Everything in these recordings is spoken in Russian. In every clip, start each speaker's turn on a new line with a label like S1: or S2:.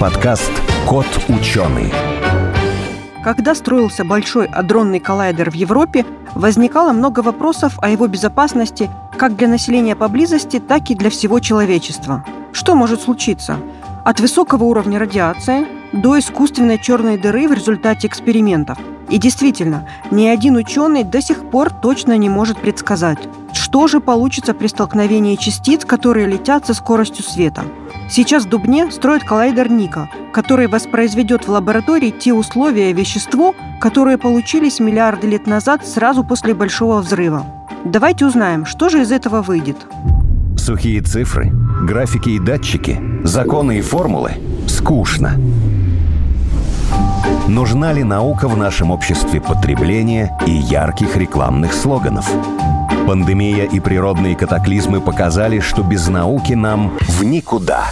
S1: подкаст «Кот ученый».
S2: Когда строился большой адронный коллайдер в Европе, возникало много вопросов о его безопасности как для населения поблизости, так и для всего человечества. Что может случиться? От высокого уровня радиации до искусственной черной дыры в результате экспериментов. И действительно, ни один ученый до сих пор точно не может предсказать, что же получится при столкновении частиц, которые летят со скоростью света. Сейчас в Дубне строят коллайдер Ника, который воспроизведет в лаборатории те условия и вещество, которые получились миллиарды лет назад сразу после Большого взрыва. Давайте узнаем, что же из этого выйдет.
S1: Сухие цифры, графики и датчики, законы и формулы – скучно. Нужна ли наука в нашем обществе потребления и ярких рекламных слоганов? Пандемия и природные катаклизмы показали, что без науки нам в никуда.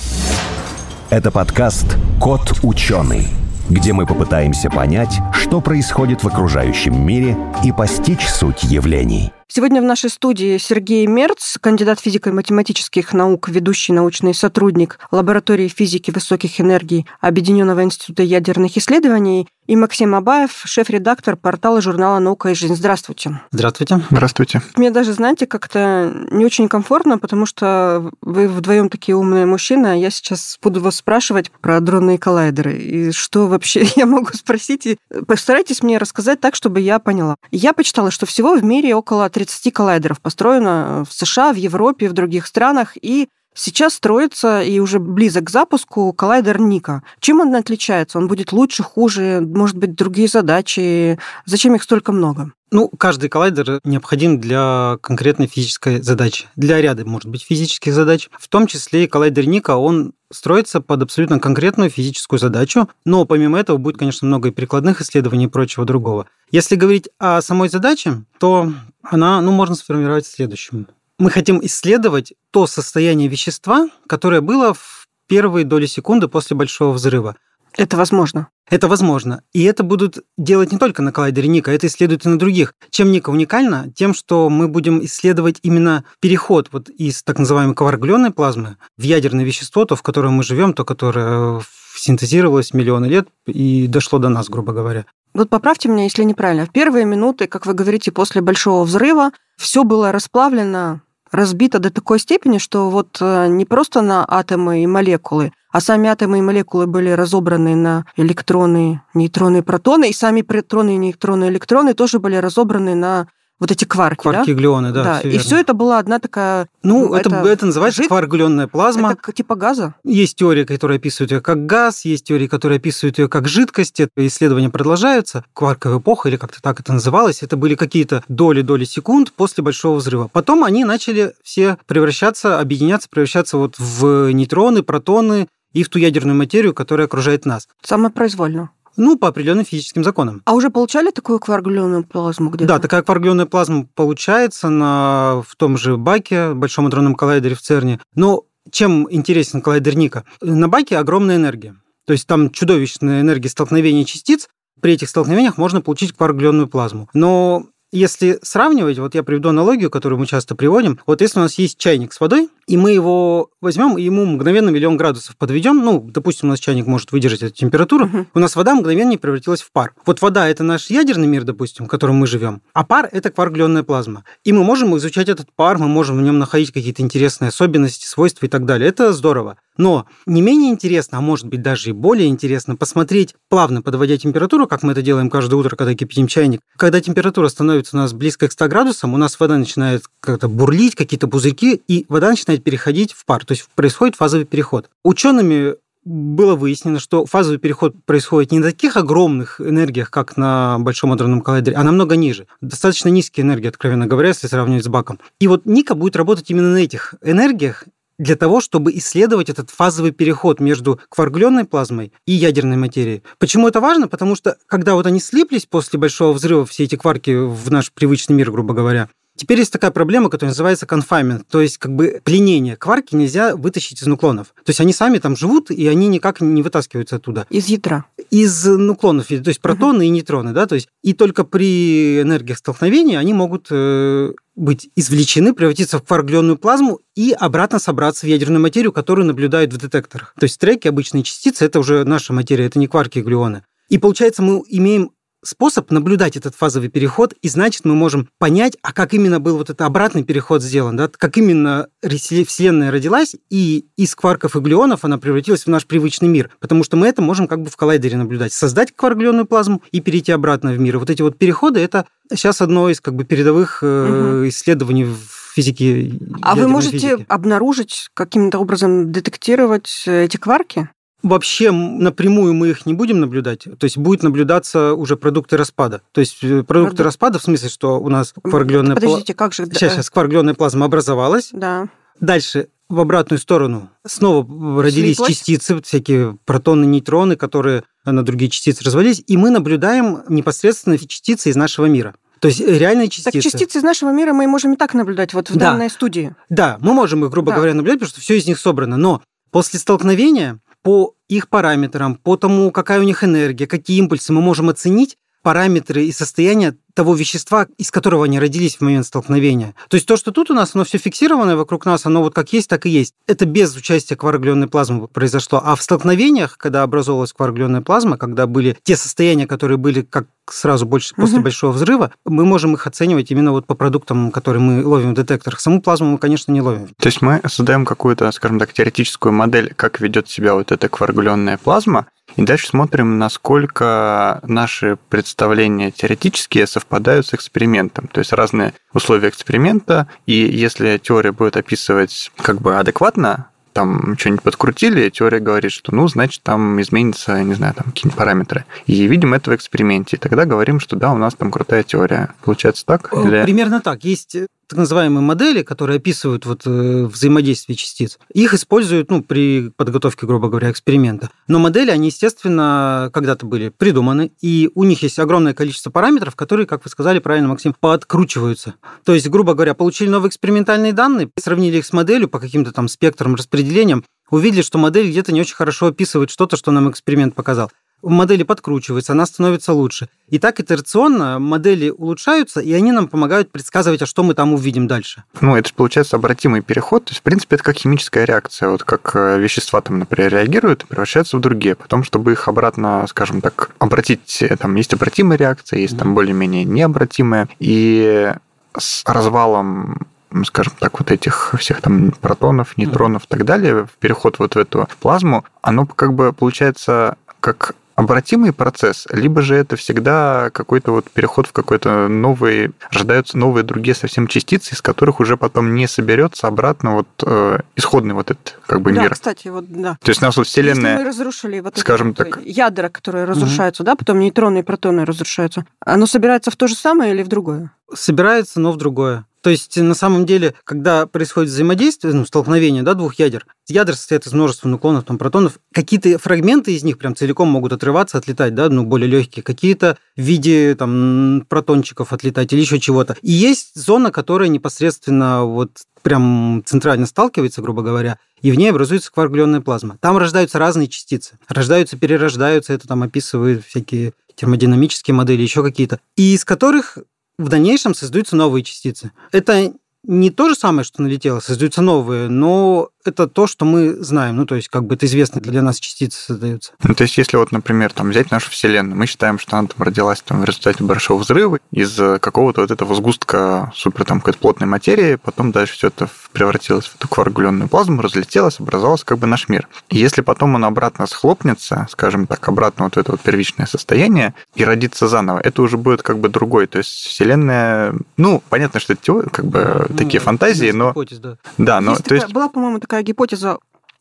S1: Это подкаст «Кот ученый», где мы попытаемся понять, что происходит в окружающем мире и постичь суть явлений.
S2: Сегодня в нашей студии Сергей Мерц, кандидат физико-математических наук, ведущий научный сотрудник лаборатории физики высоких энергий Объединенного института ядерных исследований, и Максим Абаев, шеф-редактор портала журнала «Наука и жизнь». Здравствуйте.
S3: Здравствуйте.
S4: Здравствуйте.
S2: Мне даже, знаете, как-то не очень комфортно, потому что вы вдвоем такие умные мужчины, а я сейчас буду вас спрашивать про дронные коллайдеры. И что вообще я могу спросить? И постарайтесь мне рассказать так, чтобы я поняла. Я почитала, что всего в мире около 30 коллайдеров построено в США, в Европе, в других странах, и Сейчас строится и уже близок к запуску коллайдер Ника. Чем он отличается? Он будет лучше, хуже? Может быть, другие задачи? Зачем их столько много?
S3: Ну, каждый коллайдер необходим для конкретной физической задачи, для ряда, может быть, физических задач. В том числе и коллайдер Ника, он строится под абсолютно конкретную физическую задачу, но помимо этого будет, конечно, много и прикладных исследований и прочего другого. Если говорить о самой задаче, то она, ну, можно сформировать в следующем мы хотим исследовать то состояние вещества, которое было в первые доли секунды после большого взрыва.
S2: Это возможно.
S3: Это возможно. И это будут делать не только на коллайдере Ника, это исследуют и на других. Чем Ника уникальна? Тем, что мы будем исследовать именно переход вот из так называемой кваргленной плазмы в ядерное вещество, то, в котором мы живем, то, которое синтезировалось миллионы лет и дошло до нас, грубо говоря.
S2: Вот поправьте меня, если неправильно. В первые минуты, как вы говорите, после большого взрыва, все было расплавлено разбита до такой степени, что вот э, не просто на атомы и молекулы, а сами атомы и молекулы были разобраны на электроны, нейтроны, протоны, и сами протоны, нейтроны, электроны тоже были разобраны на вот эти кварки,
S3: кварки
S2: да?
S3: глионы, да.
S2: да.
S3: Все
S2: и все это была одна такая...
S3: Ну, это, это, это называется жид... кварк-глионная плазма.
S2: Это типа газа?
S3: Есть теория, которая описывает ее как газ, есть теории, которые описывают ее как жидкость. Это исследования продолжаются. Кварковая эпоха, или как-то так это называлось, это были какие-то доли-доли секунд после Большого взрыва. Потом они начали все превращаться, объединяться, превращаться вот в нейтроны, протоны, и в ту ядерную материю, которая окружает нас.
S2: Самопроизвольно.
S3: Ну, по определенным физическим законам.
S2: А уже получали такую кваргленную плазму где-то?
S3: Да, такая кваргленная плазма получается на, в том же Баке, Большом адронном коллайдере в ЦЕРНе. Но чем интересен коллайдер Ника? На Баке огромная энергия. То есть там чудовищная энергия столкновения частиц. При этих столкновениях можно получить кваргленную плазму. Но если сравнивать, вот я приведу аналогию, которую мы часто приводим. Вот если у нас есть чайник с водой, и мы его возьмем и ему мгновенно миллион градусов подведем, ну, допустим, у нас чайник может выдержать эту температуру, угу. у нас вода мгновенно превратилась в пар. Вот вода это наш ядерный мир, допустим, в котором мы живем, а пар это кваргленная плазма. И мы можем изучать этот пар, мы можем в нем находить какие-то интересные особенности, свойства и так далее. Это здорово. Но не менее интересно, а может быть даже и более интересно, посмотреть, плавно подводя температуру, как мы это делаем каждое утро, когда кипятим чайник. Когда температура становится у нас близко к 100 градусам, у нас вода начинает как-то бурлить, какие-то пузырьки, и вода начинает переходить в пар. То есть происходит фазовый переход. Учеными было выяснено, что фазовый переход происходит не на таких огромных энергиях, как на Большом адронном коллайдере, а намного ниже. Достаточно низкие энергии, откровенно говоря, если сравнивать с баком. И вот Ника будет работать именно на этих энергиях, для того, чтобы исследовать этот фазовый переход между кваргленной плазмой и ядерной материей. Почему это важно? Потому что когда вот они слиплись после большого взрыва, все эти кварки в наш привычный мир, грубо говоря, Теперь есть такая проблема, которая называется confinement, то есть как бы пленение. Кварки нельзя вытащить из нуклонов. То есть они сами там живут, и они никак не вытаскиваются оттуда.
S2: Из ядра.
S3: из нуклонов, то есть протоны uh-huh. и нейтроны, да, то есть и только при энергиях столкновения они могут э, быть извлечены, превратиться в кваргленную плазму и обратно собраться в ядерную материю, которую наблюдают в детекторах. То есть треки, обычные частицы, это уже наша материя, это не кварки и глюоны. И получается, мы имеем способ наблюдать этот фазовый переход, и значит, мы можем понять, а как именно был вот этот обратный переход сделан, да, как именно Вселенная родилась, и из кварков и глюонов она превратилась в наш привычный мир, потому что мы это можем как бы в коллайдере наблюдать, создать кваргленную плазму и перейти обратно в мир. И вот эти вот переходы, это сейчас одно из как бы передовых угу. исследований в физике.
S2: А вы можете физике. обнаружить, каким-то образом детектировать эти кварки?
S3: Вообще напрямую мы их не будем наблюдать, то есть будет наблюдаться уже продукты распада. То есть э, продукты Продукт... распада в смысле, что у нас кваргленная
S2: Подождите, как же...
S3: Сейчас, сейчас кваргленная плазма образовалась.
S2: Да.
S3: Дальше в обратную сторону снова родились Слиплась. частицы, всякие протоны, нейтроны, которые на другие частицы развалились, и мы наблюдаем непосредственно частицы из нашего мира. То есть реальные частицы.
S2: Так частицы из нашего мира мы можем и так наблюдать вот в да. данной студии.
S3: Да, мы можем их, грубо да. говоря, наблюдать, потому что все из них собрано. Но после столкновения по их параметрам, по тому, какая у них энергия, какие импульсы мы можем оценить параметры и состояние того вещества, из которого они родились в момент столкновения. То есть то, что тут у нас, оно все фиксированное вокруг нас, оно вот как есть, так и есть. Это без участия кваргленной плазмы произошло. А в столкновениях, когда образовалась кваргленная плазма, когда были те состояния, которые были как сразу больше после угу. большого взрыва, мы можем их оценивать именно вот по продуктам, которые мы ловим в детекторах. Саму плазму мы, конечно, не ловим.
S4: То есть мы создаем какую-то, скажем так, теоретическую модель, как ведет себя вот эта кваргленная плазма, и дальше смотрим, насколько наши представления теоретические совпадают с экспериментом. То есть разные условия эксперимента, и если теория будет описывать как бы адекватно там что-нибудь подкрутили, теория говорит, что, ну, значит, там изменится, не знаю, там какие-нибудь параметры. И видим это в эксперименте. И тогда говорим, что да, у нас там крутая теория. Получается так?
S3: Или... Примерно так. Есть так называемые модели, которые описывают вот э, взаимодействие частиц. Их используют ну, при подготовке, грубо говоря, эксперимента. Но модели, они, естественно, когда-то были придуманы, и у них есть огромное количество параметров, которые, как вы сказали правильно, Максим, подкручиваются. То есть, грубо говоря, получили новые экспериментальные данные, сравнили их с моделью по каким-то там спектрам, распределениям, увидели, что модель где-то не очень хорошо описывает что-то, что нам эксперимент показал модели подкручиваются, она становится лучше. И так итерационно модели улучшаются, и они нам помогают предсказывать, а что мы там увидим дальше.
S4: Ну, это получается обратимый переход. То есть, в принципе, это как химическая реакция. Вот как э, вещества там, например, реагируют и превращаются в другие. Потом, чтобы их обратно, скажем так, обратить, э, там есть обратимая реакция, есть там более-менее необратимая. И с развалом скажем так, вот этих всех там протонов, нейтронов и так далее, в переход вот в эту плазму, оно как бы получается как обратимый процесс, либо же это всегда какой-то вот переход в какой-то новый, рождаются новые другие совсем частицы, из которых уже потом не соберется обратно вот э, исходный вот этот как бы
S2: да,
S4: мир.
S2: кстати, вот да.
S4: То есть у нас вот Вселенная...
S2: Если мы разрушили вот
S4: скажем
S2: это
S4: так,
S2: ядра, которые разрушаются, угу. да, потом нейтроны и протоны разрушаются, оно собирается в то же самое или в другое?
S3: Собирается, но в другое. То есть, на самом деле, когда происходит взаимодействие, ну, столкновение да, двух ядер, ядра состоят из множества нуклонов, там, протонов, какие-то фрагменты из них прям целиком могут отрываться, отлетать, да, ну, более легкие, какие-то в виде там, протончиков отлетать или еще чего-то. И есть зона, которая непосредственно вот прям центрально сталкивается, грубо говоря, и в ней образуется кваргленная плазма. Там рождаются разные частицы. Рождаются, перерождаются, это там описывают всякие термодинамические модели, еще какие-то, и из которых в дальнейшем создаются новые частицы. Это не то же самое, что налетело, создаются новые, но это то, что мы знаем. Ну, то есть, как бы это известно для нас частицы создаются.
S4: Ну, то есть, если вот, например, там взять нашу Вселенную, мы считаем, что она там родилась там, в результате большого взрыва из какого-то вот этого сгустка супер там какой-то плотной материи, потом дальше все это превратилось в эту кваргуленную плазму, разлетелось, образовался как бы наш мир. И если потом он обратно схлопнется, скажем так, обратно вот это вот первичное состояние и родится заново, это уже будет как бы другой. То есть Вселенная, ну, понятно, что это теория, как бы ну, такие фантазии, но... Гипотез, да. да, но...
S2: Есть то такая, есть... Была, по-моему, такая гипотеза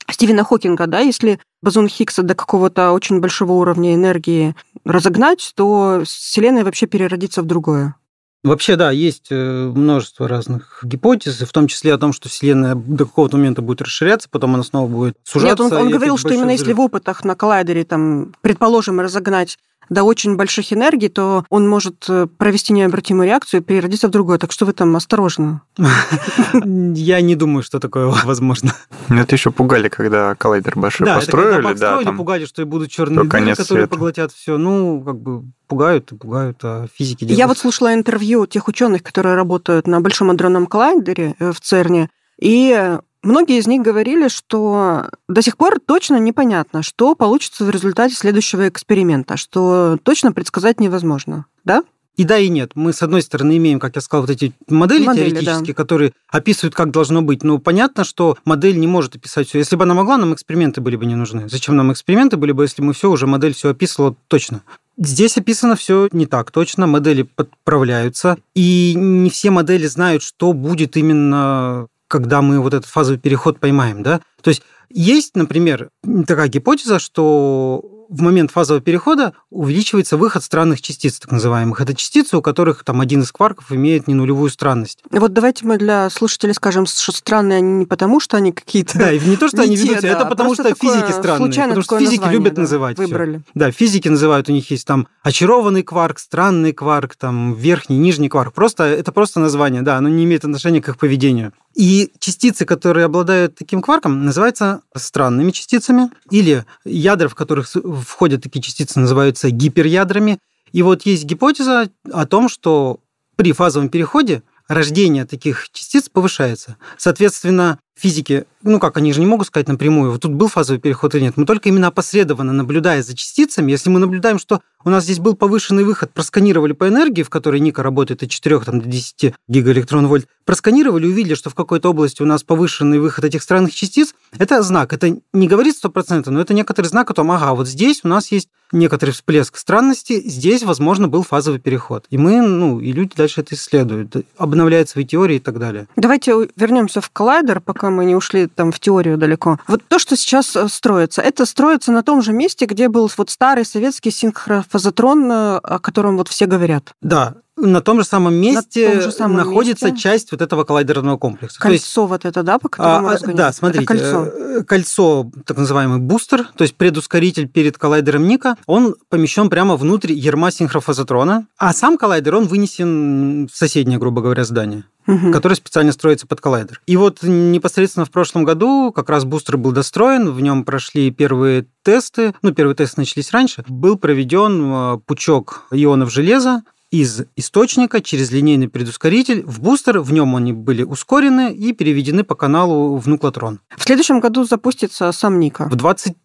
S2: Стивена Хокинга, да, если бозон Хиггса до какого-то очень большого уровня энергии разогнать, то Вселенная вообще переродится в другое.
S3: Вообще, да, есть э, множество разных гипотез, в том числе о том, что Вселенная до какого-то момента будет расширяться, потом она снова будет сужаться.
S2: Нет, он, он говорил, что именно взрыв. если в опытах на коллайдере, там, предположим, разогнать до очень больших энергий, то он может э, провести необратимую реакцию и переродиться в другое. Так что вы там осторожно.
S3: Я не думаю, что такое возможно.
S4: Это еще пугали, когда коллайдер большой
S3: да,
S4: построили.
S3: Это когда построили, пугали, что и будут черные дыры, которые поглотят все. Ну, как бы пугают и пугают, а физики делают.
S2: Я вот слушала интервью тех ученых, которые работают на Большом адронном коллайдере э, в ЦЕРНе, и Многие из них говорили, что до сих пор точно непонятно, что получится в результате следующего эксперимента, что точно предсказать невозможно. Да?
S3: И да, и нет. Мы, с одной стороны, имеем, как я сказал, вот эти модели, модели теоретические, да. которые описывают, как должно быть. Но понятно, что модель не может описать все. Если бы она могла, нам эксперименты были бы не нужны. Зачем нам эксперименты были бы, если мы все уже модель все описывала точно? Здесь описано все не так точно, модели подправляются, и не все модели знают, что будет именно когда мы вот этот фазовый переход поймаем, да? То есть есть, например, такая гипотеза, что в момент фазового перехода увеличивается выход странных частиц, так называемых. Это частицы, у которых там один из кварков имеет не нулевую странность.
S2: Вот давайте мы для слушателей скажем, что странные они не потому, что они какие-то...
S3: Да, и не то, что они ведутся, да, это потому, что физики странные. Потому что физики название, любят да, называть
S2: выбрали.
S3: Всё. Да, физики называют, у них есть там очарованный кварк, странный кварк, там верхний, нижний кварк. Просто, это просто название, да, оно не имеет отношения к их поведению. И частицы, которые обладают таким кварком, называются странными частицами, или ядра, в которых входят такие частицы, называются гиперядрами. И вот есть гипотеза о том, что при фазовом переходе рождение таких частиц повышается. Соответственно, физики, ну как, они же не могут сказать напрямую, вот тут был фазовый переход или нет. Мы только именно опосредованно, наблюдая за частицами, если мы наблюдаем, что у нас здесь был повышенный выход, просканировали по энергии, в которой Ника работает от 4 там, до 10 гигаэлектрон-вольт, просканировали, увидели, что в какой-то области у нас повышенный выход этих странных частиц, это знак. Это не говорит 100%, но это некоторый знак о том, ага, вот здесь у нас есть некоторый всплеск странности, здесь, возможно, был фазовый переход. И мы, ну, и люди дальше это исследуют, обновляют свои теории и так далее.
S2: Давайте вернемся в коллайдер, пока мы не ушли там в теорию далеко. Вот то, что сейчас э, строится, это строится на том же месте, где был вот старый советский синхрофазотрон, э, о котором вот все говорят.
S3: Да, на том же самом месте том же самом находится месте. часть вот этого коллайдерного комплекса.
S2: Кольцо есть, вот это, да, по которому а,
S3: Да, смотрите, это кольцо. Э, кольцо, так называемый бустер, то есть предускоритель перед коллайдером Ника, он помещен прямо внутрь ерма синхрофазотрона, а сам коллайдер, он вынесен в соседнее, грубо говоря, здание угу. который специально строится под коллайдер. И вот непосредственно в прошлом году как раз бустер был достроен, в нем прошли первые тесты, ну, первые тесты начались раньше, был проведен э, пучок ионов железа, из источника через линейный предускоритель в бустер. В нем они были ускорены и переведены по каналу в нуклотрон.
S2: В следующем году запустится сам Ника.
S3: В 20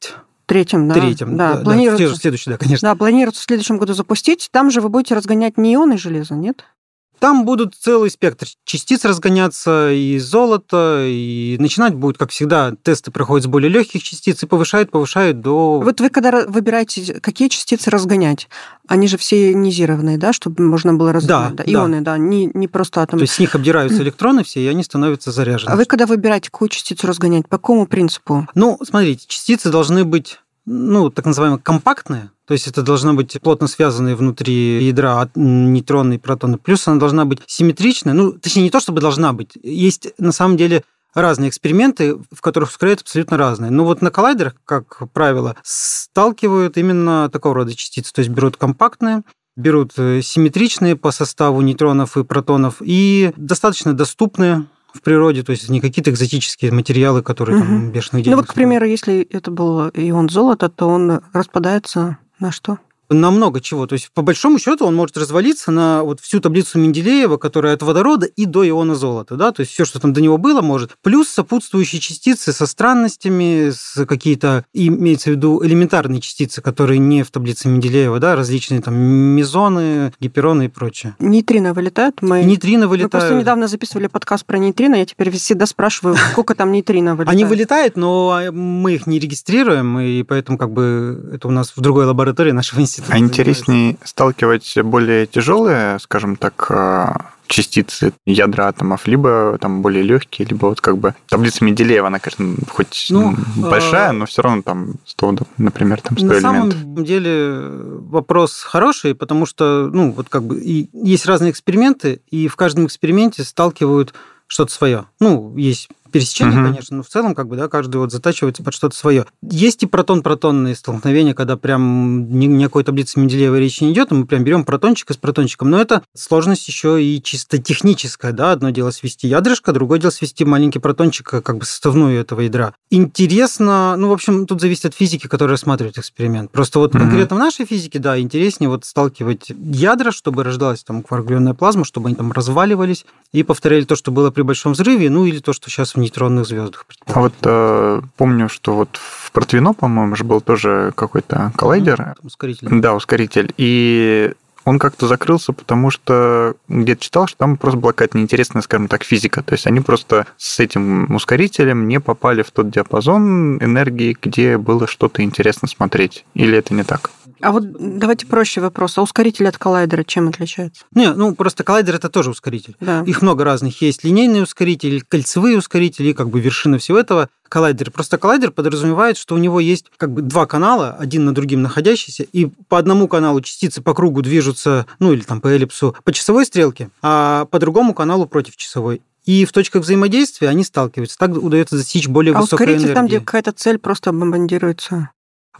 S2: Третьем, да.
S3: Третьем, да. да, планируется, да следующий, да, конечно.
S2: Да, планируется в следующем году запустить. Там же вы будете разгонять не ионы железа, нет?
S3: Там будут целый спектр частиц разгоняться, и золото, и начинать будет, как всегда, тесты проходят с более легких частиц и повышают, повышают до...
S2: Вот вы когда выбираете, какие частицы разгонять, они же все ионизированные, да, чтобы можно было разгонять? Да, да. Ионы, да, да не, не просто атомы.
S3: То есть с них обдираются электроны все, и они становятся заряженными.
S2: А вы когда выбираете, какую частицу разгонять, по какому принципу?
S3: Ну, смотрите, частицы должны быть ну, так называемые компактные, то есть это должна быть плотно связанные внутри ядра нейтроны и протоны. Плюс она должна быть симметричная, ну, точнее, не то чтобы должна быть. Есть на самом деле разные эксперименты, в которых ускоряют абсолютно разные. Но вот на коллайдерах, как правило, сталкивают именно такого рода частицы. То есть берут компактные, берут э, симметричные по составу нейтронов и протонов и достаточно доступные в природе, то есть не какие-то экзотические материалы, которые угу. там бешеных денег.
S2: Ну вот, к примеру, если это был ион золота, то он распадается на что?
S3: На много чего. То есть, по большому счету, он может развалиться на вот всю таблицу Менделеева, которая от водорода и до иона золота. Да? То есть, все, что там до него было, может. Плюс сопутствующие частицы со странностями, с какие-то, имеется в виду элементарные частицы, которые не в таблице Менделеева, да, различные там мезоны, гипероны и прочее.
S2: Нейтрино вылетают?
S3: Мы... Нейтрино вылетают.
S2: Мы просто недавно записывали подкаст про нейтрино, я теперь всегда спрашиваю, сколько там нейтрино вылетает.
S3: Они вылетают, но мы их не регистрируем, и поэтому как бы это у нас в другой лаборатории нашего института
S4: а интереснее сталкивать более тяжелые, скажем так, а, частицы ядра атомов, либо там более легкие, либо вот как бы таблица Менделеева, она, конечно, хоть ну, большая, а... но все равно там 100, например, там 100
S3: На
S4: элементов.
S3: На самом деле вопрос хороший, потому что, ну, вот как бы и есть разные эксперименты, и в каждом эксперименте сталкивают что-то свое. Ну, есть пересечения,
S4: Мгм.
S3: конечно, но в целом, как бы, да, каждый вот затачивается под что-то свое. Есть и протон-протонные столкновения, когда прям ни, ни о какой таблице Менделеева речи не идет, мы прям берем протончика с протончиком. Но это сложность еще и чисто техническая, да. Одно дело свести ядрышко, другое дело свести маленький протончик, как бы составную этого ядра. Интересно, ну, в общем, тут зависит от физики, которая рассматривает эксперимент. Просто вот
S4: Мгм.
S3: конкретно в нашей физике, да, интереснее вот сталкивать ядра, чтобы рождалась там кваргленная плазма, чтобы они там разваливались и повторяли то, что было при большом взрыве, ну или то, что сейчас в нейтронных звездах.
S4: А вот э, помню, что вот в Протвино, по-моему, же был тоже какой-то коллайдер,
S3: Ускоритель.
S4: да, ускоритель, и он как-то закрылся, потому что где-то читал, что там просто была какая-то неинтересная, скажем так, физика. То есть они просто с этим ускорителем не попали в тот диапазон энергии, где было что-то интересно смотреть. Или это не так?
S2: А вот давайте проще вопрос. А ускоритель от коллайдера чем отличается?
S3: Не, ну просто коллайдер это тоже ускоритель.
S2: Да.
S3: Их много разных. Есть линейные ускорители, кольцевые ускорители, и как бы вершина всего этого коллайдер. Просто коллайдер подразумевает, что у него есть как бы два канала, один на другим находящиеся, и по одному каналу частицы по кругу движутся, ну или там по эллипсу, по часовой стрелке, а по другому каналу против часовой. И в точках взаимодействия они сталкиваются. Так удается достичь более
S2: А
S3: высокой
S2: ускоритель
S3: энергии.
S2: там, где какая-то цель просто бомбардируется.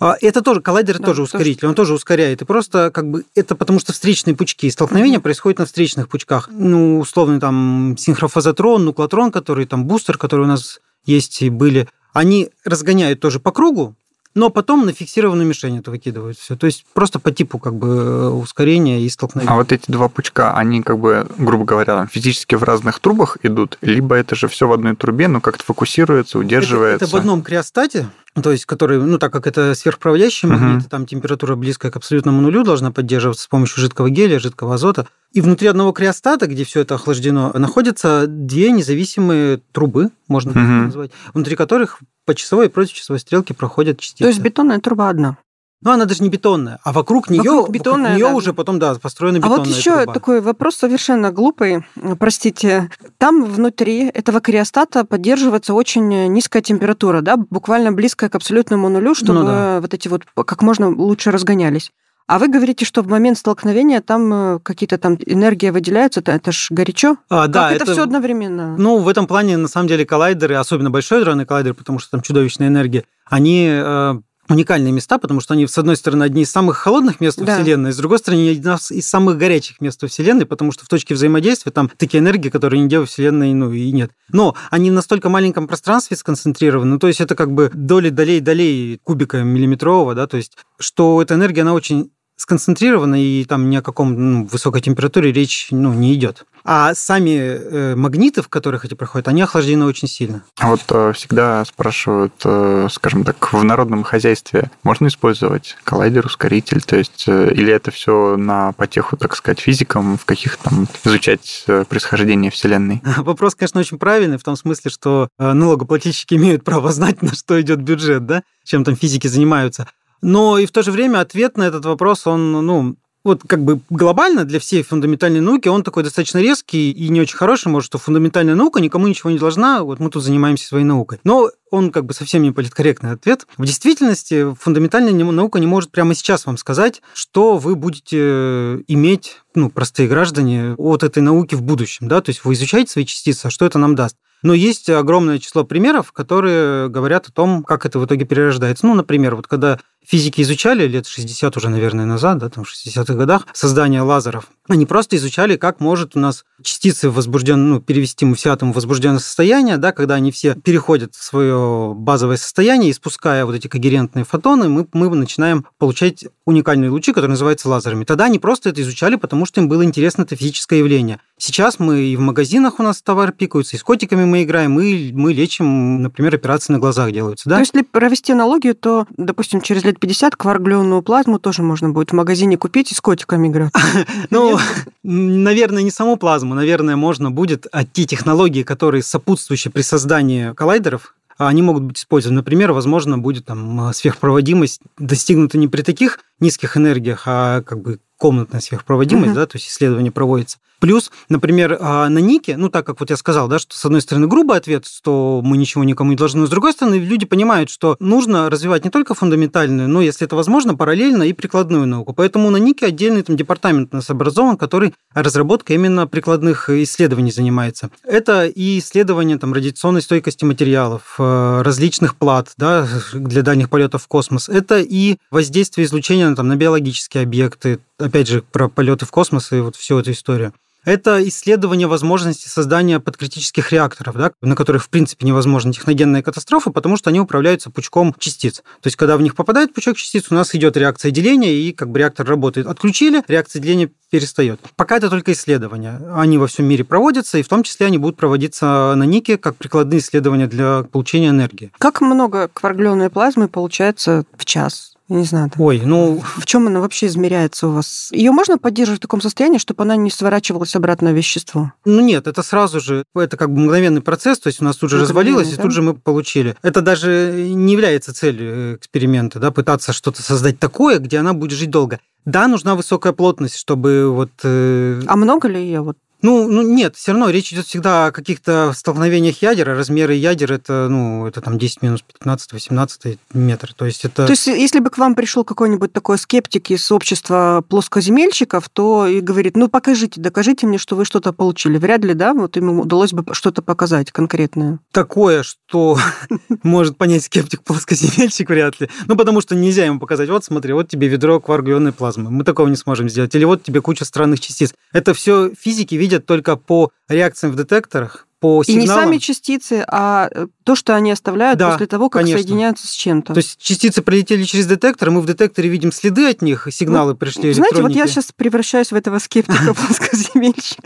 S3: А, Это тоже, коллайдер
S2: Да,
S3: тоже
S2: тоже.
S3: ускоритель, он тоже ускоряет. И просто как бы это потому что встречные пучки. Столкновение происходит на встречных пучках. Ну, условно, там синхрофазотрон, нуклотрон, который там бустер, который у нас есть и были, они разгоняют тоже по кругу, но потом на фиксированную мишень это выкидывают все. То есть просто по типу как бы ускорения и столкновения.
S4: А вот эти два пучка, они как бы, грубо говоря, физически в разных трубах идут, либо это же все в одной трубе, но как-то фокусируется,
S3: Это,
S4: удерживается.
S3: это в одном криостате, то есть который, ну так как это сверхпроводящий
S4: Мгм.
S3: магнит, там температура близкая к абсолютному нулю должна поддерживаться с помощью жидкого гелия, жидкого азота. И внутри одного криостата, где все это охлаждено, находятся две независимые трубы, можно так
S4: Мгм.
S3: назвать, внутри которых по часовой и против часовой стрелке проходят частицы.
S2: То есть бетонная труба одна.
S3: Ну, она даже не бетонная, а вокруг нее,
S2: Вокруг бетонная,
S3: нее
S2: да.
S3: уже потом, да, построена
S2: А
S3: бетонная
S2: вот еще
S3: труба.
S2: такой вопрос совершенно глупый. Простите. Там внутри этого криостата поддерживается очень низкая температура, да, буквально близкая к абсолютному нулю, чтобы
S3: Ну да.
S2: вот эти вот как можно лучше разгонялись. А вы говорите, что в момент столкновения там э, какие-то там энергия выделяются, это, это ж горячо.
S3: А, да,
S2: как это, все одновременно?
S3: Ну, в этом плане, на самом деле, коллайдеры, особенно большой адронный коллайдер, потому что там чудовищная энергия, они э, уникальные места, потому что они, с одной стороны, одни из самых холодных мест
S2: Да.
S3: Вселенной, с другой стороны, одна из самых горячих мест Вселенной, потому что в точке взаимодействия там такие энергии, которые нигде во Вселенной, ну, и нет. Но они в настолько маленьком пространстве сконцентрированы, то есть это как бы доли долей долей кубика миллиметрового, да, то есть, что эта энергия, она очень сконцентрирована, и там ни о каком ну, высокой температуре речь ну, не идет. А сами э, магниты, в которых эти проходят, они охлаждены очень сильно.
S4: А вот э, всегда спрашивают, э, скажем так, в народном хозяйстве можно использовать коллайдер, ускоритель, то есть э, или это все на потеху, так сказать, физикам, в каких там изучать э, происхождение Вселенной?
S3: Вопрос, конечно, очень правильный в том смысле, что э, налогоплательщики имеют право знать, на что идет бюджет, да, чем там физики занимаются. Но и в то же время ответ на этот вопрос, он, ну, вот как бы глобально для всей фундаментальной науки он такой достаточно резкий и не очень хороший, может, что фундаментальная наука никому ничего не должна, вот мы тут занимаемся своей наукой. Но он как бы совсем не политкорректный ответ. В действительности фундаментальная наука не может прямо сейчас вам сказать, что вы будете э, иметь, ну, простые граждане, от этой науки в будущем, да, то есть вы изучаете свои частицы, а что это нам даст. Но есть огромное число примеров, которые говорят о том, как это в итоге перерождается. Ну, например, вот когда физики изучали лет 60 уже, наверное, назад, да, там в 60-х годах, создание лазеров, они просто изучали, как может у нас частицы возбужденные, ну, перевести мы все атомы в возбужденное состояние, да, когда они все переходят в свое базовое состояние, и спуская вот эти когерентные фотоны, мы, мы начинаем получать уникальные лучи, которые называются лазерами. Тогда они просто это изучали, потому что им было интересно это физическое явление. Сейчас мы и в магазинах у нас товар пикаются, и с котиками мы играем, и мы лечим, например, операции на глазах делаются, да?
S2: Есть, если провести аналогию, то, допустим, через лет 50 кваргленную плазму тоже можно будет в магазине купить и с котиками играть.
S3: Ну, наверное, не саму плазму, наверное, можно будет, а те технологии, которые сопутствующие при создании коллайдеров, они могут быть использованы. Например, возможно, будет там сверхпроводимость достигнута не при таких низких энергиях, а как бы комнатная сверхпроводимость, угу. да, то есть исследование проводится. Плюс, например, а, на Нике, ну так как вот я сказал, да, что с одной стороны грубый ответ, что мы ничего никому не должны, но с другой стороны люди понимают, что нужно развивать не только фундаментальную, но, если это возможно, параллельно и прикладную науку. Поэтому на Нике отдельный там департамент у нас образован, который разработкой именно прикладных исследований занимается. Это и исследование там, радиационной стойкости материалов, э, различных плат да, для дальних полетов в космос. Это и воздействие излучения там, на биологические объекты, опять же, про полеты в космос и вот всю эту историю. Это исследование возможности создания подкритических реакторов, да, на которых, в принципе, невозможна техногенная катастрофа, потому что они управляются пучком частиц. То есть, когда в них попадает пучок частиц, у нас идет реакция деления, и как бы реактор работает. Отключили, реакция деления перестает. Пока это только исследования. Они во всем мире проводятся, и в том числе они будут проводиться на Нике как прикладные исследования для получения энергии.
S2: Как много кваргленной плазмы получается в час? Не знаю.
S3: Там, Ой, ну...
S2: В чем она вообще измеряется у вас? Ее можно поддерживать в таком состоянии, чтобы она не сворачивалась обратно в вещество?
S3: Ну нет, это сразу же, это как бы мгновенный процесс, то есть у нас тут же развалилось, да? и тут же мы получили. Это даже не является целью эксперимента, да, пытаться что-то создать такое, где она будет жить долго. Да, нужна высокая плотность, чтобы вот... Э...
S2: А много ли ее вот
S3: ну, ну нет, все равно речь идет всегда о каких-то столкновениях ядер, а размеры ядер это, ну, это там 10 минус 15, 18 метр. То есть это...
S2: То есть если бы к вам пришел какой-нибудь такой скептик из общества плоскоземельщиков, то и говорит, ну, покажите, докажите мне, что вы что-то получили. Вряд ли, да, вот ему удалось бы что-то показать конкретное.
S3: Такое, что может понять скептик плоскоземельщик, вряд ли. Ну, потому что нельзя ему показать, вот смотри, вот тебе ведро кваргленной плазмы. Мы такого не сможем сделать. Или вот тебе куча странных частиц. Это все физики видят видят только по реакциям в детекторах, по сигналам.
S2: И не сами частицы, а э, то, что они оставляют да, после того, как конечно. соединяются с чем-то.
S3: То есть частицы пролетели через детектор, мы в детекторе видим следы от них, сигналы ну, пришли
S2: Знаете, вот я сейчас превращаюсь в этого скептика плоскоземельщика.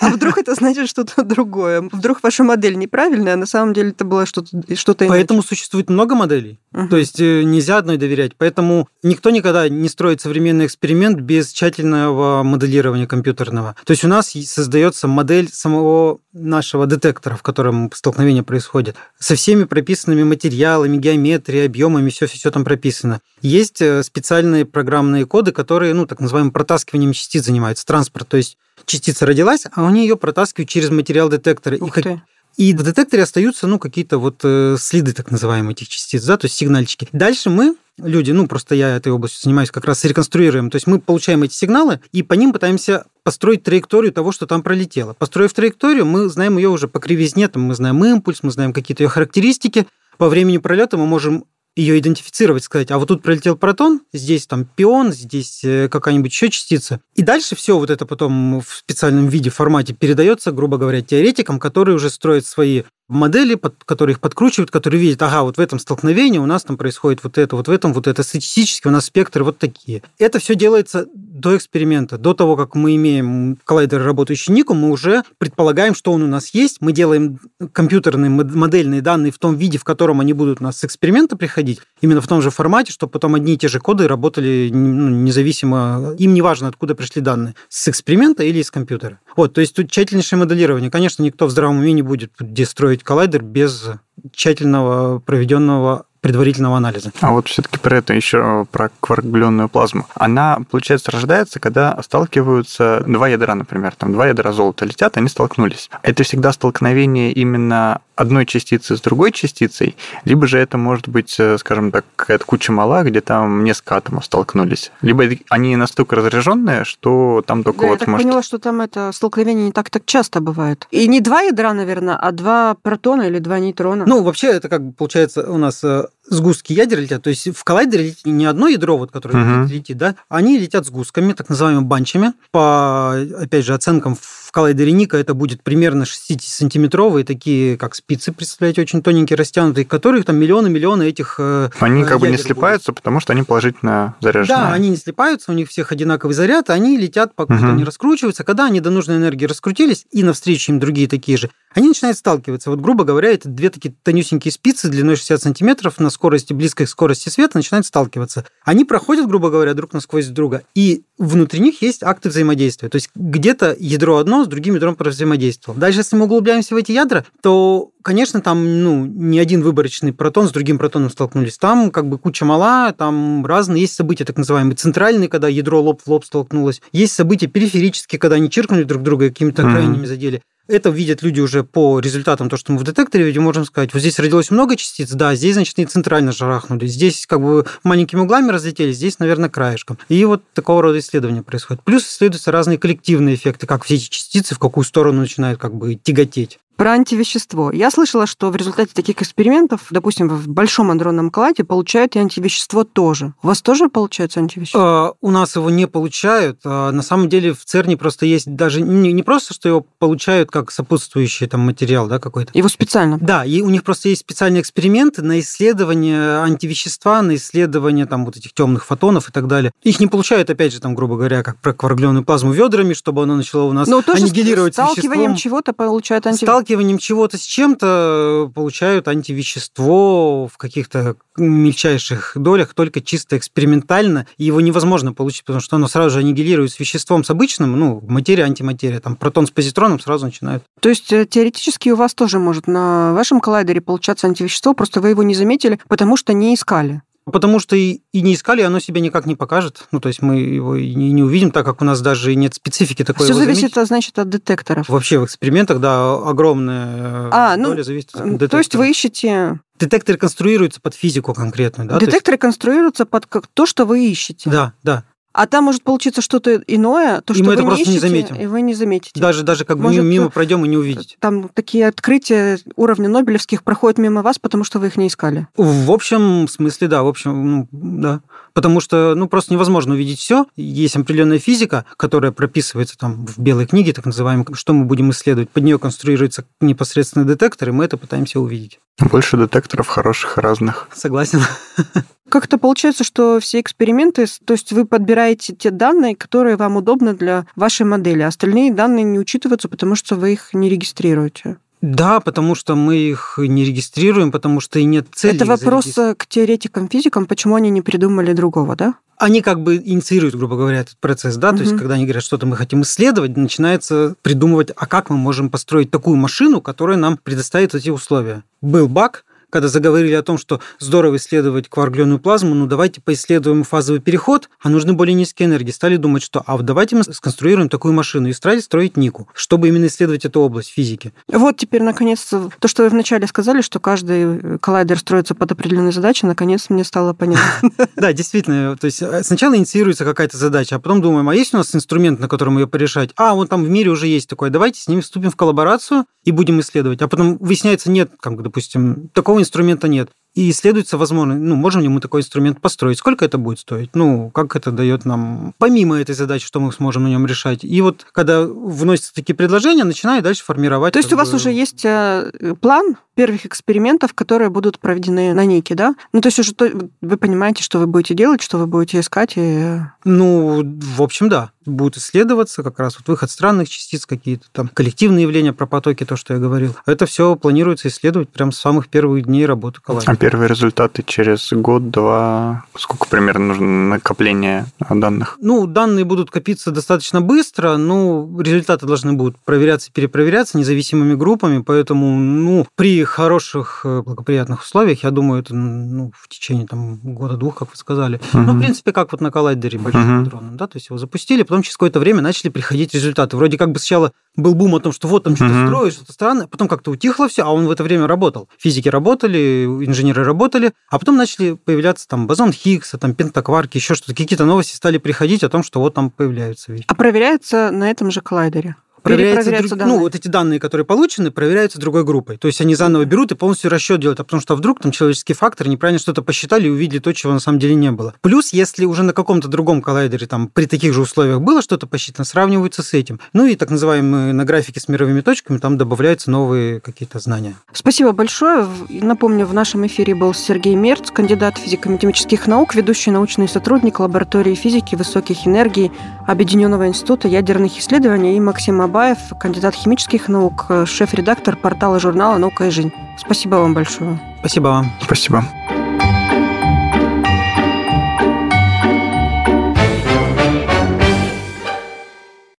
S2: А вдруг это значит что-то другое? Вдруг ваша модель неправильная, а на самом деле это было что-то что
S3: Поэтому существует много моделей. То есть э, нельзя одной доверять. Поэтому никто никогда не строит современный эксперимент без тщательного моделирования компьютерного. То есть у нас создается модель самого нашего детектора, в котором столкновение происходит, со всеми прописанными материалами, геометрией, объемами, все, все там прописано. Есть э, специальные программные коды, которые, ну, так называемым протаскиванием частиц занимаются, транспорт. То есть частица родилась, а они ее протаскивают через материал детектора.
S2: Ух и, ты.
S3: И в детекторе остаются, ну, какие-то вот э, следы, так называемые, этих частиц, да, то есть сигнальчики. Дальше мы люди, ну, просто я этой областью занимаюсь, как раз реконструируем. То есть мы получаем эти сигналы и по ним пытаемся построить траекторию того, что там пролетело. Построив траекторию, мы знаем ее уже по кривизне, там мы знаем импульс, мы знаем какие-то ее характеристики. По времени пролета мы можем ее идентифицировать, сказать, а вот тут пролетел протон, здесь там пион, здесь э, какая-нибудь еще частица. И дальше все вот это потом в специальном виде, формате передается, грубо говоря, теоретикам, которые уже строят свои модели, под, которые их подкручивают, которые видят, ага, вот в этом столкновении у нас там происходит вот это, вот в этом, вот это. Статистически у нас спектры вот такие. Это все делается до эксперимента, до того, как мы имеем коллайдер, работающий Нику, мы уже предполагаем, что он у нас есть, мы делаем компьютерные модельные данные в том виде, в котором они будут у нас с эксперимента приходить, именно в том же формате, чтобы потом одни и те же коды работали ну, независимо, им не важно, откуда пришли данные, с эксперимента или из компьютера. Вот, то есть тут тщательнейшее моделирование. Конечно, никто в здравом уме не будет где строить коллайдер без тщательного проведенного предварительного анализа.
S4: А вот все-таки про это еще про кваргленную плазму. Она, получается, рождается, когда сталкиваются два ядра, например, там два ядра золота летят, они столкнулись. Это всегда столкновение именно одной частицы с другой частицей, либо же это может быть, э, скажем так, какая-то куча мала, где там несколько атомов столкнулись. Либо они настолько разряженные, что там только
S2: да,
S4: вот
S2: я так
S4: может...
S2: поняла, что там это столкновение не так так часто бывает. И не два ядра, наверное, а два протона или два нейтрона.
S3: Ну, вообще, это как бы получается у нас э, сгустки ядер летят. То есть в коллайдере летит не одно ядро, вот, которое угу. летит, да, они летят сгустками, так называемыми банчами. По, опять же, оценкам в коллайдере Ника это будет примерно 60-сантиметровые, такие как спицы, представляете, очень тоненькие, растянутые, которых там миллионы-миллионы этих э,
S4: Они как бы не слипаются, будет. потому что они положительно заряжены.
S3: Да, они не слипаются, у них всех одинаковый заряд, они летят, пока угу. они раскручиваются. Когда они до нужной энергии раскрутились, и навстречу им другие такие же, они начинают сталкиваться. Вот, грубо говоря, это две такие тонюсенькие спицы длиной 60 сантиметров на скорости, близкой к скорости света, начинают сталкиваться. Они проходят, грубо говоря, друг насквозь друга, и внутри них есть акты взаимодействия. То есть где-то ядро одно с другим ядром взаимодействовало. Дальше, если мы углубляемся в эти ядра, то, конечно, там ну, не один выборочный протон с другим протоном столкнулись. Там как бы куча мала, там разные. Есть события так называемые центральные, когда ядро лоб в лоб столкнулось. Есть события периферические, когда они чиркнули друг друга какими-то mm-hmm. крайними задели. Это видят люди уже по результатам, то, что мы в детекторе видим, можем сказать, вот здесь родилось много частиц, да, здесь, значит, они центрально жарахнули, здесь как бы маленькими углами разлетелись, здесь, наверное, краешком. И вот такого рода исследования происходят. Плюс исследуются разные коллективные эффекты, как все эти частицы в какую сторону начинают как бы тяготеть.
S2: Про антивещество. Я слышала, что в результате таких экспериментов, допустим, в большом адронном кладе получают и антивещество тоже. У вас тоже получается антивещество?
S3: А, у нас его не получают. А, на самом деле в ЦЕРНе просто есть даже не, не просто, что его получают как сопутствующий там материал да, какой-то.
S2: Его специально?
S3: Да, и у них просто есть специальные эксперименты на исследование антивещества, на исследование там вот этих темных фотонов и так далее. Их не получают, опять же, там, грубо говоря, как про кваргленную плазму ведрами, чтобы оно начало у нас Но аннигилировать
S2: сталкиванием чего-то получают антивещество
S3: сталкиванием чего-то с чем-то э, получают антивещество в каких-то мельчайших долях, только чисто экспериментально, его невозможно получить, потому что оно сразу же аннигилирует с веществом с обычным, ну, материя, антиматерия, там протон с позитроном сразу начинают.
S2: То есть э, теоретически у вас тоже может на вашем коллайдере получаться антивещество, просто вы его не заметили, потому что не искали.
S3: Потому что и, и не искали, оно себя никак не покажет. Ну, то есть мы его и не, увидим, так как у нас даже нет специфики такой.
S2: Все зависит, заметить. значит, от детекторов.
S3: Вообще в экспериментах, да, огромная
S2: а, доля ну, зависит от детекторов. То есть вы ищете
S3: Детекторы конструируются под физику конкретную, да?
S2: Детекторы есть... конструируются под то, что вы ищете.
S3: Да, да.
S2: А там может получиться что-то иное, то,
S3: и
S2: что
S3: мы это
S2: вы
S3: просто
S2: не,
S3: ищете, не заметим.
S2: И вы не заметите.
S3: Даже, даже как может, мимо пройдем и не увидите.
S2: Там такие открытия уровня Нобелевских проходят мимо вас, потому что вы их не искали.
S3: В общем смысле, да. В общем, ну, да. Потому что ну, просто невозможно увидеть все. Есть определенная физика, которая прописывается там в белой книге, так называемой, что мы будем исследовать. Под нее конструируется непосредственно детектор, и мы это пытаемся увидеть.
S4: Больше детекторов хороших и разных.
S3: Согласен.
S2: Как-то получается, что все эксперименты, то есть вы подбираете те данные, которые вам удобны для вашей модели, а остальные данные не учитываются, потому что вы их не регистрируете.
S3: Да, потому что мы их не регистрируем, потому что и нет цели.
S2: Это вопрос к теоретикам, физикам, почему они не придумали другого, да?
S3: Они как бы инициируют, грубо говоря, этот процесс, да, угу. то есть когда они говорят, что-то мы хотим исследовать, начинается придумывать, а как мы можем построить такую машину, которая нам предоставит эти условия. Был баг, когда заговорили о том, что здорово исследовать кваргленную плазму, ну давайте поисследуем фазовый переход, а нужны более низкие энергии. Стали думать, что а вот давайте мы сконструируем такую машину и стали строить Нику, чтобы именно исследовать эту область физики.
S2: Вот теперь, наконец, то, что вы вначале сказали, что каждый коллайдер строится под определенной задачей, наконец мне стало понятно.
S3: Да, действительно. То есть э, сначала инициируется какая-то задача, а потом думаем, а есть у нас инструмент, на котором ее порешать? А, вот там в мире уже есть такое, давайте с ними вступим в коллаборацию и будем исследовать. А потом выясняется, нет, как, допустим, такого инструмента нет. И исследуется возможно, ну, можем ли мы такой инструмент построить, сколько это будет стоить, ну, как это дает нам, помимо этой задачи, что мы сможем на нем решать. И вот когда вносятся такие предложения, начинаю дальше формировать.
S2: То есть у вас бы... уже есть э, план первых экспериментов, которые будут проведены на Нике, да? Ну, то есть уже вы понимаете, что вы будете делать, что вы будете искать и...
S3: Ну, в общем, да будет исследоваться как раз вот выход странных частиц, какие-то там коллективные явления про потоки, то, что я говорил. Это все планируется исследовать прямо с самых первых дней работы коллайдера.
S4: А первые результаты через год-два, сколько примерно нужно накопления данных?
S3: Ну, данные будут копиться достаточно быстро, но результаты должны будут проверяться и перепроверяться независимыми группами, поэтому, ну, при хороших э, благоприятных условиях, я думаю, это ну, в течение там года-двух, как вы сказали. Угу. Ну, в принципе, как вот на коллайдере большим угу. дроном, да, то есть его запустили, потом через какое-то время начали приходить результаты. Вроде как бы сначала был бум о том, что вот там что-то mm-hmm. строишь, что-то странное, потом как-то утихло все, а он в это время работал. Физики работали, инженеры работали, а потом начали появляться там бозон Хиггса, там пентакварки, еще что-то. Какие-то новости стали приходить о том, что вот там появляются вещи.
S2: А проверяется на этом же коллайдере?
S3: Проверяются друг... Ну, данные. ну вот эти данные, которые получены, проверяются другой группой. То есть они заново берут и полностью расчет делают, а потому что вдруг там человеческий фактор неправильно что-то посчитали и увидели то, чего на самом деле не было. Плюс, если уже на каком-то другом коллайдере там при таких же условиях было что-то посчитано, сравниваются с этим. Ну и так называемые на графике с мировыми точками там добавляются новые какие-то знания.
S2: Спасибо большое. Напомню, в нашем эфире был Сергей Мерц, кандидат физико-математических наук, ведущий научный сотрудник лаборатории физики высоких энергий Объединенного института ядерных исследований и Максим Абаев, кандидат химических наук, шеф-редактор портала журнала «Наука и жизнь». Спасибо вам большое.
S3: Спасибо вам.
S4: Спасибо.